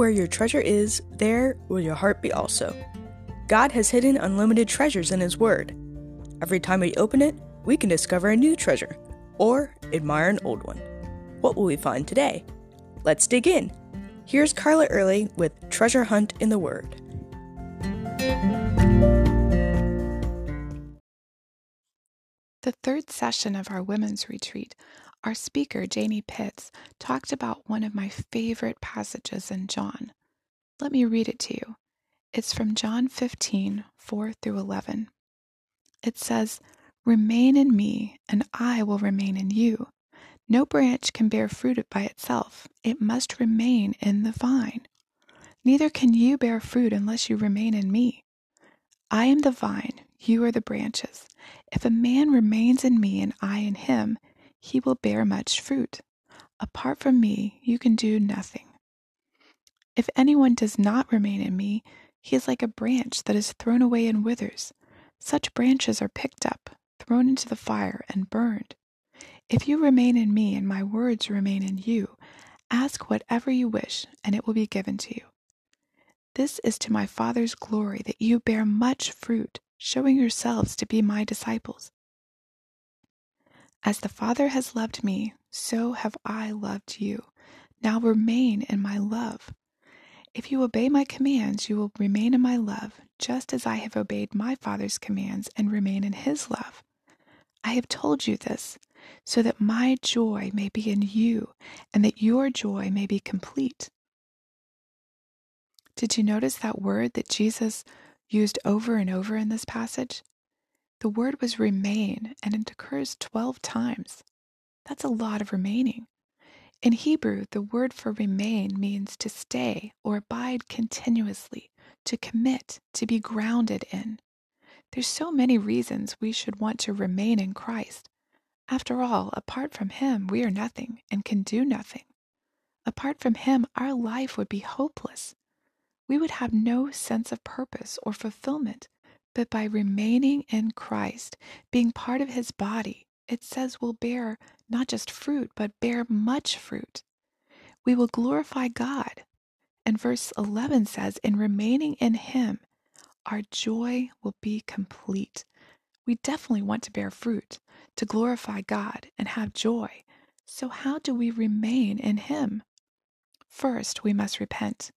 Where your treasure is, there will your heart be also. God has hidden unlimited treasures in His Word. Every time we open it, we can discover a new treasure or admire an old one. What will we find today? Let's dig in. Here's Carla Early with Treasure Hunt in the Word. The third session of our women's retreat, our speaker, Janie Pitts, talked about one of my favorite passages in John. Let me read it to you. It's from John 15, 4 through 11. It says, Remain in me, and I will remain in you. No branch can bear fruit by itself, it must remain in the vine. Neither can you bear fruit unless you remain in me. I am the vine, you are the branches. If a man remains in me and I in him, he will bear much fruit. Apart from me, you can do nothing. If anyone does not remain in me, he is like a branch that is thrown away and withers. Such branches are picked up, thrown into the fire, and burned. If you remain in me and my words remain in you, ask whatever you wish, and it will be given to you. This is to my Father's glory that you bear much fruit, showing yourselves to be my disciples. As the Father has loved me, so have I loved you. Now remain in my love. If you obey my commands, you will remain in my love, just as I have obeyed my Father's commands and remain in his love. I have told you this, so that my joy may be in you, and that your joy may be complete. Did you notice that word that Jesus used over and over in this passage? The word was remain, and it occurs 12 times. That's a lot of remaining. In Hebrew, the word for remain means to stay or abide continuously, to commit, to be grounded in. There's so many reasons we should want to remain in Christ. After all, apart from Him, we are nothing and can do nothing. Apart from Him, our life would be hopeless. We would have no sense of purpose or fulfillment but by remaining in Christ, being part of his body, it says we'll bear not just fruit, but bear much fruit. We will glorify God. And verse 11 says, In remaining in him, our joy will be complete. We definitely want to bear fruit, to glorify God and have joy. So, how do we remain in him? First, we must repent.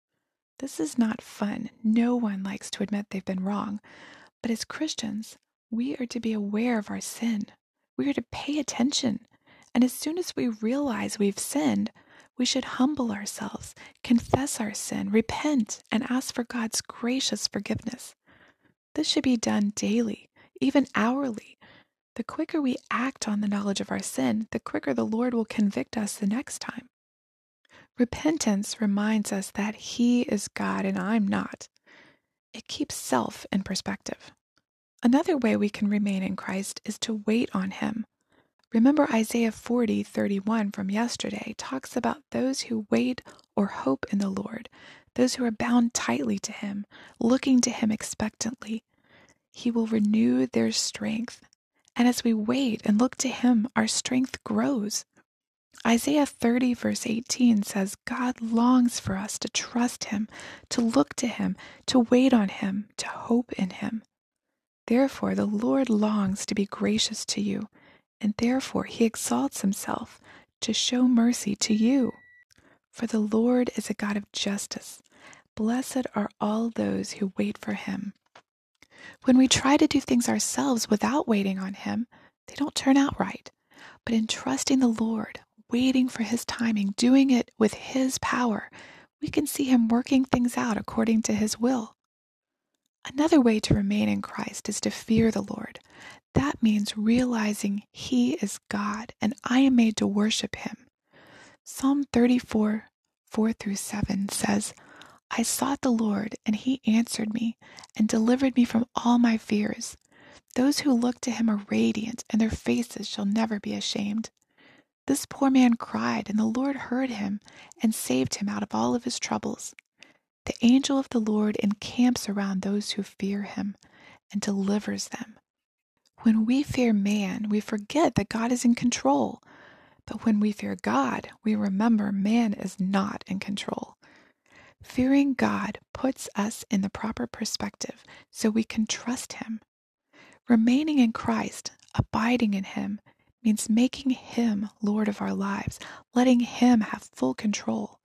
This is not fun. No one likes to admit they've been wrong. But as Christians, we are to be aware of our sin. We are to pay attention. And as soon as we realize we've sinned, we should humble ourselves, confess our sin, repent, and ask for God's gracious forgiveness. This should be done daily, even hourly. The quicker we act on the knowledge of our sin, the quicker the Lord will convict us the next time. Repentance reminds us that He is God and I'm not. It keeps self in perspective. Another way we can remain in Christ is to wait on Him. Remember Isaiah 40, 31 from yesterday talks about those who wait or hope in the Lord, those who are bound tightly to Him, looking to Him expectantly. He will renew their strength. And as we wait and look to Him, our strength grows. Isaiah 30, verse 18 says, God longs for us to trust Him, to look to Him, to wait on Him, to hope in Him. Therefore, the Lord longs to be gracious to you, and therefore He exalts Himself to show mercy to you. For the Lord is a God of justice. Blessed are all those who wait for Him. When we try to do things ourselves without waiting on Him, they don't turn out right. But in trusting the Lord, waiting for His timing, doing it with His power, we can see Him working things out according to His will. Another way to remain in Christ is to fear the Lord. That means realizing He is God and I am made to worship Him. Psalm 34, 4 through 7 says, I sought the Lord, and He answered me and delivered me from all my fears. Those who look to Him are radiant, and their faces shall never be ashamed. This poor man cried, and the Lord heard him and saved him out of all of his troubles. The angel of the Lord encamps around those who fear him and delivers them. When we fear man, we forget that God is in control. But when we fear God, we remember man is not in control. Fearing God puts us in the proper perspective so we can trust Him. Remaining in Christ, abiding in Him, means making Him Lord of our lives, letting Him have full control.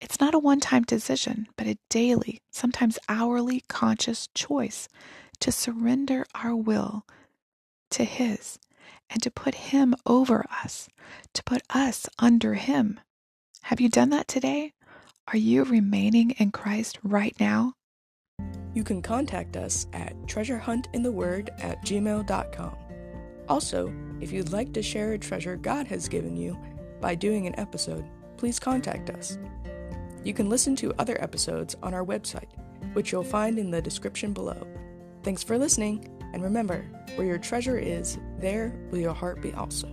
It's not a one time decision, but a daily, sometimes hourly conscious choice to surrender our will to His and to put Him over us, to put us under Him. Have you done that today? Are you remaining in Christ right now? You can contact us at treasurehuntintheword at gmail.com. Also, if you'd like to share a treasure God has given you by doing an episode, please contact us. You can listen to other episodes on our website, which you'll find in the description below. Thanks for listening, and remember, where your treasure is, there will your heart be also.